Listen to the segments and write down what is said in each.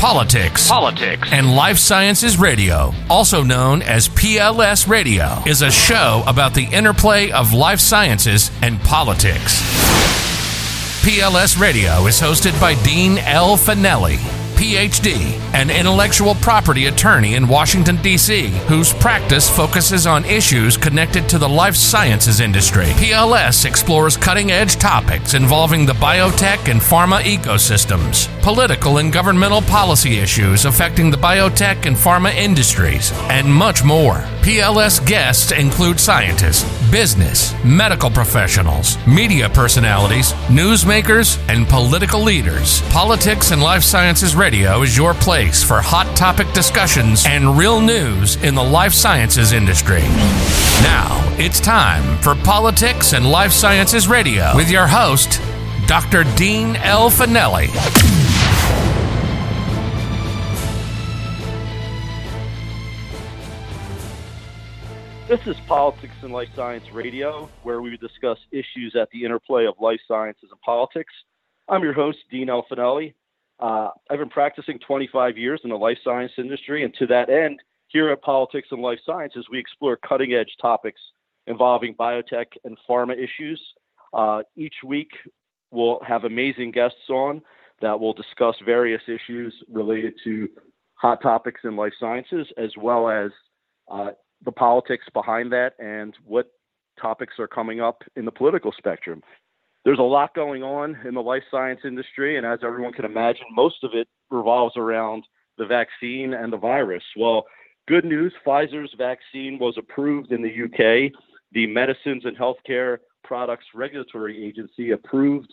Politics, Politics, and Life Sciences Radio, also known as PLS Radio, is a show about the interplay of life sciences and politics. PLS Radio is hosted by Dean L. Fanelli, PhD, an intellectual property attorney in Washington, D.C., whose practice focuses on issues connected to the life sciences industry. PLS explores cutting edge topics involving the biotech and pharma ecosystems, political and governmental policy issues affecting the biotech and pharma industries, and much more. PLS guests include scientists, business, medical professionals, media personalities, newsmakers, and political leaders. Politics and Life Sciences Radio is your place for hot topic discussions and real news in the life sciences industry. Now, it's time for Politics and Life Sciences Radio with your host, Dr. Dean L. Fanelli. This is Politics and Life Science Radio, where we discuss issues at the interplay of life sciences and politics. I'm your host, Dean L. Fanelli. Uh, I've been practicing 25 years in the life science industry, and to that end, here at Politics and Life Sciences, we explore cutting edge topics involving biotech and pharma issues. Uh, each week, we'll have amazing guests on that will discuss various issues related to hot topics in life sciences, as well as uh, the politics behind that and what topics are coming up in the political spectrum. There's a lot going on in the life science industry, and as everyone can imagine, most of it revolves around the vaccine and the virus. Well, good news Pfizer's vaccine was approved in the UK. The Medicines and Healthcare Products Regulatory Agency approved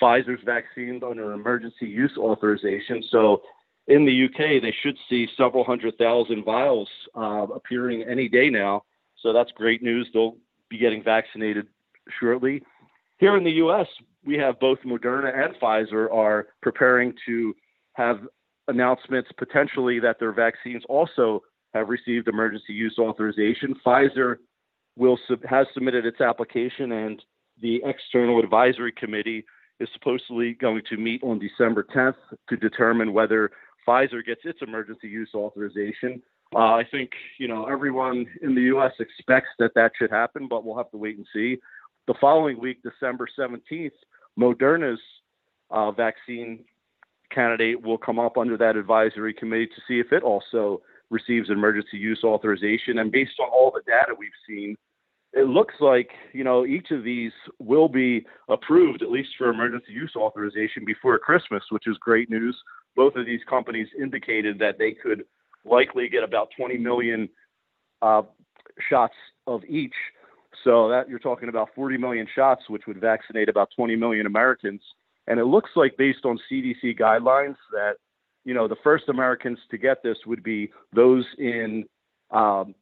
Pfizer's vaccine under emergency use authorization. So in the UK, they should see several hundred thousand vials uh, appearing any day now. So that's great news. They'll be getting vaccinated shortly. Here in the US, we have both Moderna and Pfizer are preparing to have announcements potentially that their vaccines also have received emergency use authorization. Pfizer will has submitted its application, and the external advisory committee is supposedly going to meet on December 10th to determine whether Pfizer gets its emergency use authorization. Uh, I think you know everyone in the U.S. expects that that should happen, but we'll have to wait and see. The following week, December 17th, Moderna's uh, vaccine candidate will come up under that advisory committee to see if it also receives emergency use authorization. And based on all the data we've seen, it looks like you know each of these will be approved at least for emergency use authorization before Christmas, which is great news both of these companies indicated that they could likely get about 20 million uh, shots of each. So that you're talking about 40 million shots, which would vaccinate about 20 million Americans. And it looks like, based on CDC guidelines, that you know the first Americans to get this would be those in um,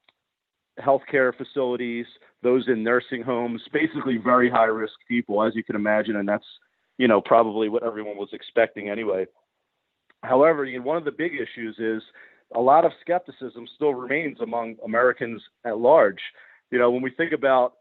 healthcare facilities, those in nursing homes, basically very high risk people, as you can imagine, and that's you know probably what everyone was expecting anyway. However, you know, one of the big issues is a lot of skepticism still remains among Americans at large. You know, when we think about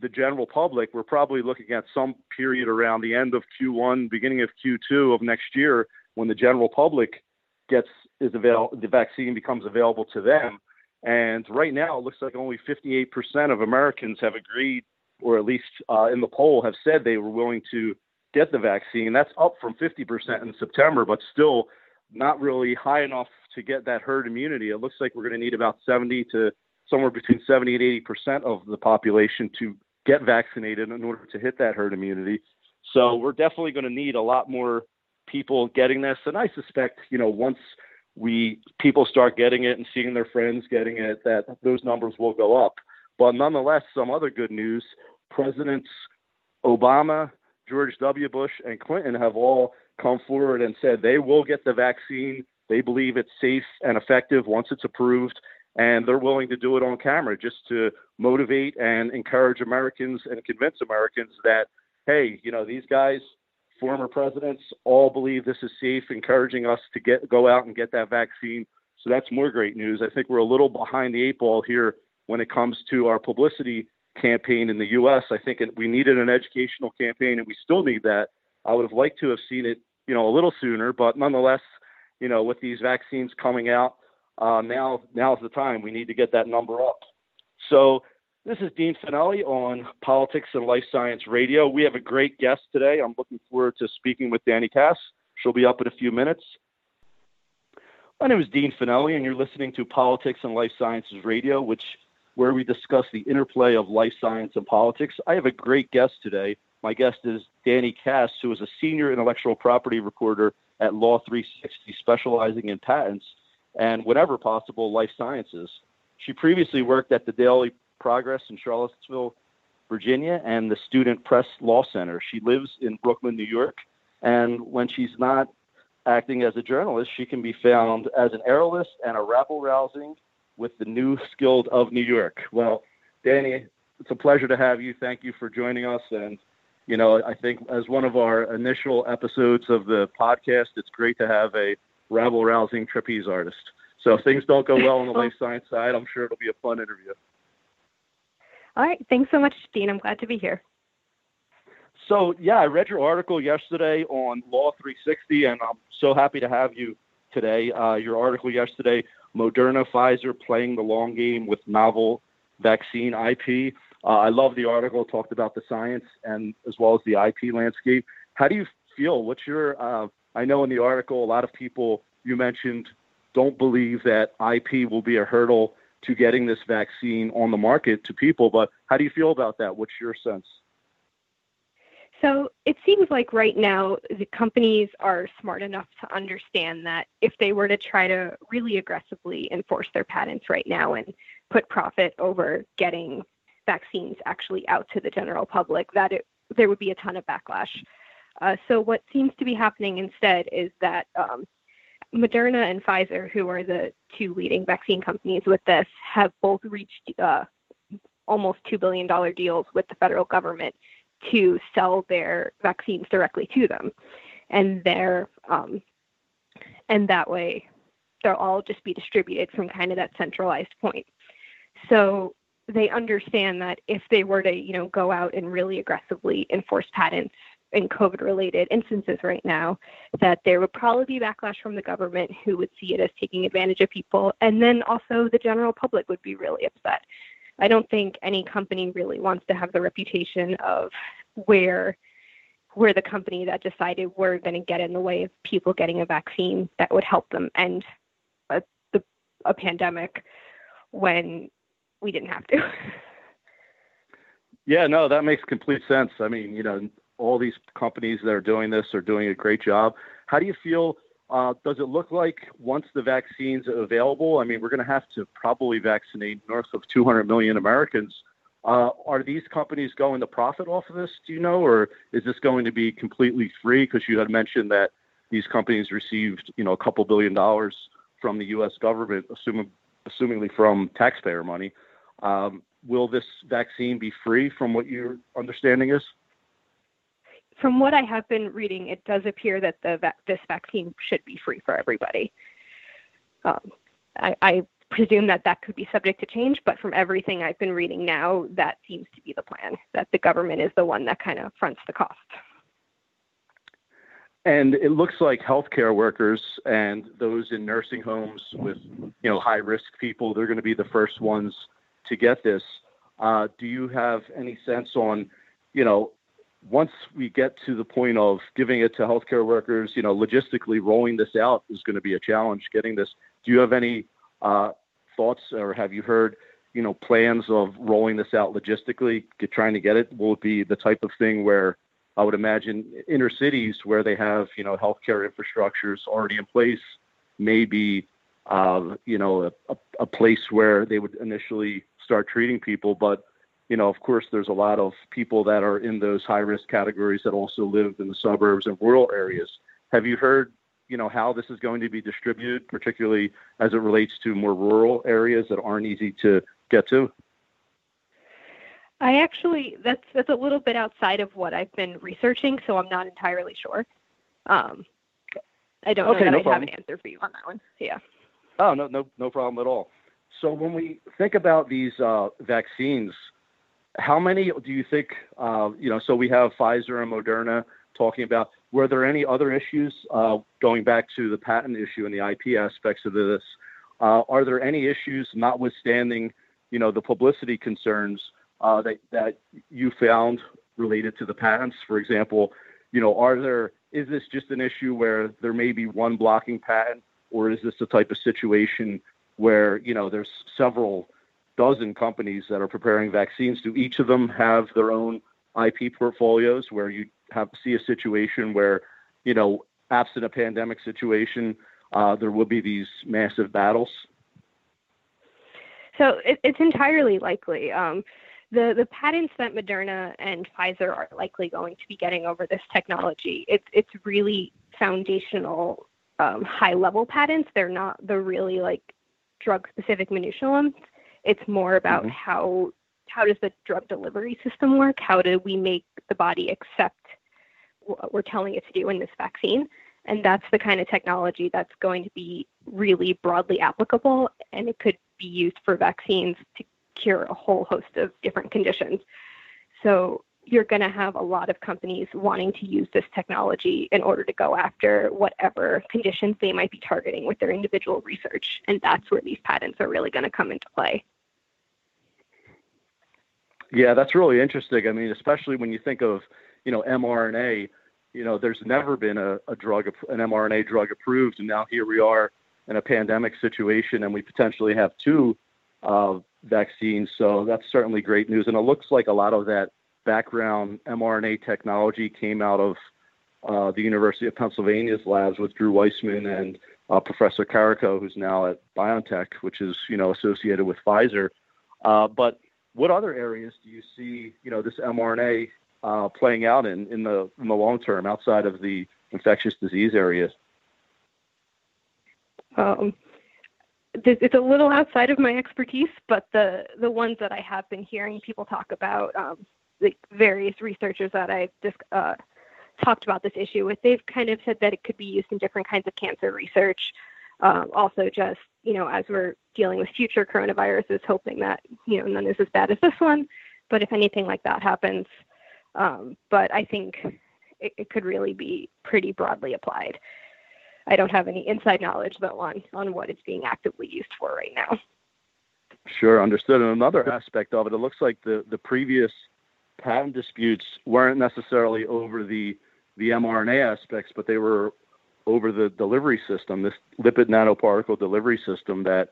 the general public, we're probably looking at some period around the end of Q1, beginning of Q2 of next year, when the general public gets is avail the vaccine becomes available to them. And right now, it looks like only 58% of Americans have agreed, or at least uh, in the poll, have said they were willing to get the vaccine. That's up from 50% in September, but still not really high enough to get that herd immunity. It looks like we're going to need about 70 to somewhere between 70 and 80 percent of the population to get vaccinated in order to hit that herd immunity. So we're definitely going to need a lot more people getting this. And I suspect, you know, once we people start getting it and seeing their friends getting it, that those numbers will go up. But nonetheless, some other good news: Presidents Obama, George W. Bush, and Clinton have all come forward and said they will get the vaccine. They believe it's safe and effective once it's approved, and they're willing to do it on camera just to motivate and encourage Americans and convince Americans that, hey, you know, these guys, former presidents, all believe this is safe, encouraging us to get go out and get that vaccine. So that's more great news. I think we're a little behind the eight ball here when it comes to our publicity campaign in the U.S. I think we needed an educational campaign, and we still need that. I would have liked to have seen it, you know, a little sooner, but nonetheless, you know, with these vaccines coming out, uh, now now's the time. We need to get that number up. So this is Dean Fanelli on Politics and Life Science Radio. We have a great guest today. I'm looking forward to speaking with Dani Kass. She'll be up in a few minutes. My name is Dean Fanelli, and you're listening to Politics and Life Sciences Radio, which where we discuss the interplay of life science and politics. I have a great guest today. My guest is Dani Kass, who is a senior intellectual property reporter at Law 360, specializing in patents and, whenever possible, life sciences. She previously worked at the Daily Progress in Charlottesville, Virginia, and the Student Press Law Center. She lives in Brooklyn, New York, and when she's not acting as a journalist, she can be found as an aerialist and a rabble rousing with the new skilled of New York. Well, Dani, it's a pleasure to have you. Thank you for joining us. And, you know, I think as one of our initial episodes of the podcast, it's great to have a rabble rousing trapeze artist. So if things don't go well on the life science side, I'm sure it'll be a fun interview. All right. Thanks so much, Dean. I'm glad to be here. So, yeah, I read your article yesterday on Law 360, and I'm so happy to have you today. Uh, your article yesterday Moderna, Pfizer playing the long game with novel vaccine IP. Uh, I love the article, talked about the science and as well as the IP landscape. How do you feel? What's your, uh, I know in the article, a lot of people you mentioned don't believe that IP will be a hurdle to getting this vaccine on the market to people, but how do you feel about that? What's your sense? So it seems like right now the companies are smart enough to understand that if they were to try to really aggressively enforce their patents right now and put profit over getting vaccines actually out to the general public, that it, there would be a ton of backlash. Uh, so what seems to be happening instead is that um, Moderna and Pfizer, who are the two leading vaccine companies with this, have both reached uh, almost $2 billion deals with the federal government to sell their vaccines directly to them, and they're um, and that way they'll all just be distributed from kind of that centralized point. So they understand that if they were to, you know, go out and really aggressively enforce patents in COVID related instances right now, that there would probably be backlash from the government who would see it as taking advantage of people. And then also the general public would be really upset I don't think any company really wants to have the reputation of where we're the company that decided we're going to get in the way of people getting a vaccine that would help them end a, the, a pandemic when we didn't have to. Yeah, no, that makes complete sense. I mean, you know, all these companies that are doing this are doing a great job. How do you feel uh, does it look like once the vaccine's are available? I mean, we're going to have to probably vaccinate north of 200 million Americans. Uh, are these companies going to profit off of this? Do you know, or is this going to be completely free? Because you had mentioned that these companies received, you know, a couple billion dollars from the U.S. government, assuming, assumingly from taxpayer money. Um, will this vaccine be free, from what your understanding is? from what I have been reading, it does appear that the va- this vaccine should be free for everybody. Um, I, I presume that that could be subject to change, but from everything I've been reading now, that seems to be the plan. That the government is the one that kind of fronts the cost. And it looks like healthcare workers and those in nursing homes with, you know, high risk people, they're going to be the first ones to get this. Uh, do you have any sense on, you know, once we get to the point of giving it to healthcare workers, you know, logistically rolling this out is going to be a challenge. Getting this, do you have any uh, thoughts, or have you heard, you know, plans of rolling this out logistically, get, trying to get it? Will it be the type of thing where I would imagine inner cities where they have, you know, healthcare infrastructures already in place, maybe, uh, you know, a, a place where they would initially start treating people, but you know, of course, there's a lot of people that are in those high risk categories that also live in the suburbs and rural areas. Have you heard, you know, how this is going to be distributed, particularly as it relates to more rural areas that aren't easy to get to? I actually that's that's a little bit outside of what I've been researching, so I'm not entirely sure. Um, I don't okay, know that no I problem. have an answer for you on that one. Yeah. Oh no no no problem at all. So when we think about these uh, vaccines, how many do you think, uh, you know, so we have Pfizer and Moderna talking about, were there any other issues uh, going back to the patent issue and the IP aspects of this? Uh, are there any issues, notwithstanding, you know, the publicity concerns uh, that that you found related to the patents? For example, you know, are there is this just an issue where there may be one blocking patent, or is this the type of situation where you know there's several dozen companies that are preparing vaccines? Do each of them have their own IP portfolios where you have see a situation where, you know, absent a pandemic situation, uh, there will be these massive battles? So it, it's entirely likely. Um, the the patents that Moderna and Pfizer are likely going to be getting over this technology, it's it's really foundational, um, high level patents. They're not the really like drug specific minutiae ones. It's more about mm-hmm. how how does the drug delivery system work? How do we make the body accept what we're telling it to do in this vaccine? And that's the kind of technology that's going to be really broadly applicable, and it could be used for vaccines to cure a whole host of different conditions. So you're going to have a lot of companies wanting to use this technology in order to go after whatever conditions they might be targeting with their individual research. And that's where these patents are really going to come into play. Yeah, that's really interesting. I mean, especially when you think of, you know, mRNA, you know, there's never been a, a drug, an mRNA drug approved, and now here we are in a pandemic situation, and we potentially have two uh, vaccines. So that's certainly great news. And it looks like a lot of that background mRNA technology came out of uh, the University of Pennsylvania's labs with Drew Weissman and uh, Professor Karikó, who's now at BioNTech, which is you know associated with Pfizer. Uh, but what other areas do you see, you know, this mRNA uh, playing out in in the in the long term outside of the infectious disease areas? Um, it's a little outside of my expertise, but the the ones that I have been hearing people talk about, um, the various researchers that I've just uh, talked about this issue with, they've kind of said that it could be used in different kinds of cancer research. Um, also, just you know, as we're dealing with future coronaviruses, hoping that you know none is as bad as this one. But if anything like that happens, um, but I think it, it, could really be pretty broadly applied. I don't have any inside knowledge though on on what it's being actively used for right now. Sure, understood. And another aspect of it, it looks like the the previous patent disputes weren't necessarily over the the mRNA aspects, but they were over the delivery system, this lipid nanoparticle delivery system that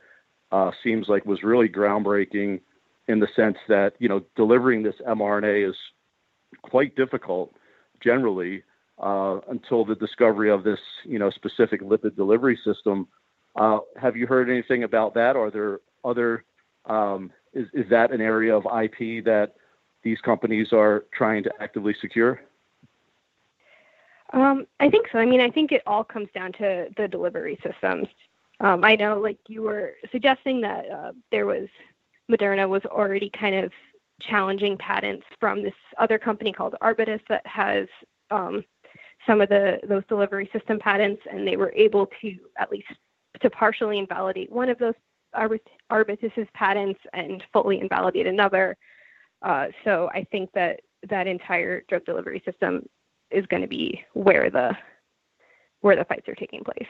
uh, seems like was really groundbreaking in the sense that you know delivering this mRNA is quite difficult generally uh, until the discovery of this you know specific lipid delivery system. Uh, have you heard anything about that? Are there other um, is is that an area of IP that these companies are trying to actively secure? Um, I think so. I mean, I think it all comes down to the delivery systems. Um, I know, like you were suggesting that uh, there was Moderna was already kind of challenging patents from this other company called Arbutus that has um, some of the those delivery system patents, and they were able to at least to partially invalidate one of those Arbutus's patents and fully invalidate another. Uh, so I think that that entire drug delivery system is going to be where the where the fights are taking place.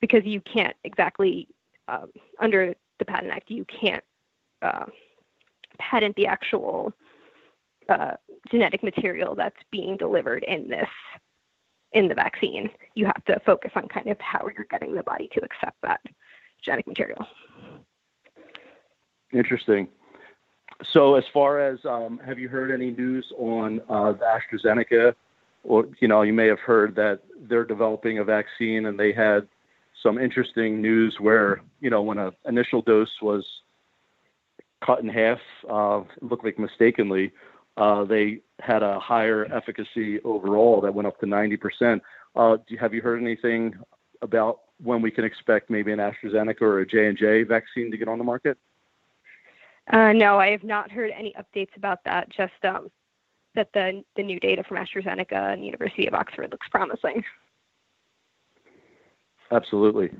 Because you can't exactly um, under the patent act you can't uh, patent the actual uh, genetic material that's being delivered in this in the vaccine. You have to focus on kind of how you're getting the body to accept that genetic material. Interesting so as far as um, have you heard any news on uh, the AstraZeneca or you know, you may have heard that they're developing a vaccine, and they had some interesting news where you know when an initial dose was cut in half, uh, looked like mistakenly, uh, they had a higher efficacy overall that went up to 90%. Uh, do, have you heard anything about when we can expect maybe an AstraZeneca or a J&J vaccine to get on the market? Uh, no, I have not heard any updates about that. Just um, that the, the new data from AstraZeneca and University of Oxford looks promising. Absolutely.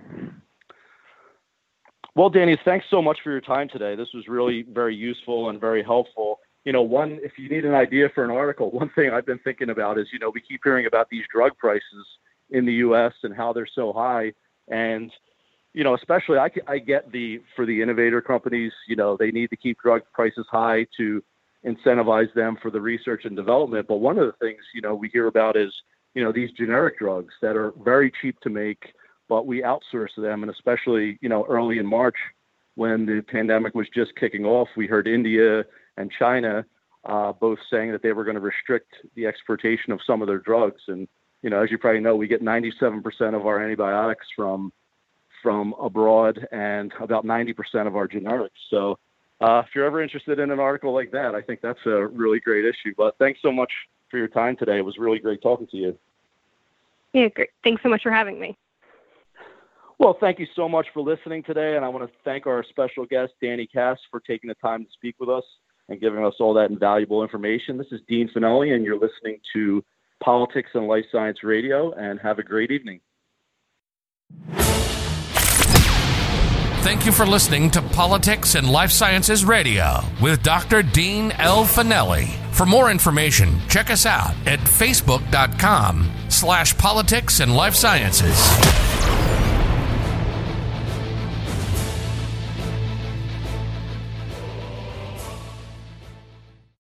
Well, Dani, thanks so much for your time today. This was really very useful and very helpful. you know, one, if you need an idea for an article, one thing I've been thinking about is, you know, we keep hearing about these drug prices in the U.S. and how they're so high. And, you know, especially I, I get the, for the innovator companies, you know, they need to keep drug prices high to incentivize them for the research and development. But one of the things, you know, we hear about is, you know, these generic drugs that are very cheap to make, but we outsource them. And especially, you know, early in March when the pandemic was just kicking off, we heard India and China uh, both saying that they were going to restrict the exportation of some of their drugs. And you know, as you probably know, we get 97% of our antibiotics from from abroad and about 90% of our generics. So uh, if you're ever interested in an article like that, I think that's a really great issue. But thanks so much for your time today. It was really great talking to you. Yeah, great. Thanks so much for having me. Well, thank you so much for listening today. And I want to thank our special guest, Dani Kass, for taking the time to speak with us and giving us all that invaluable information. This is Dean Fanelli, and you're listening to Politics and Life Science Radio, and have a great evening. Thank you for listening to Politics and Life Sciences Radio with Dr. Dean L. Fanelli. For more information, check us out at facebook.com slash politics and life sciences.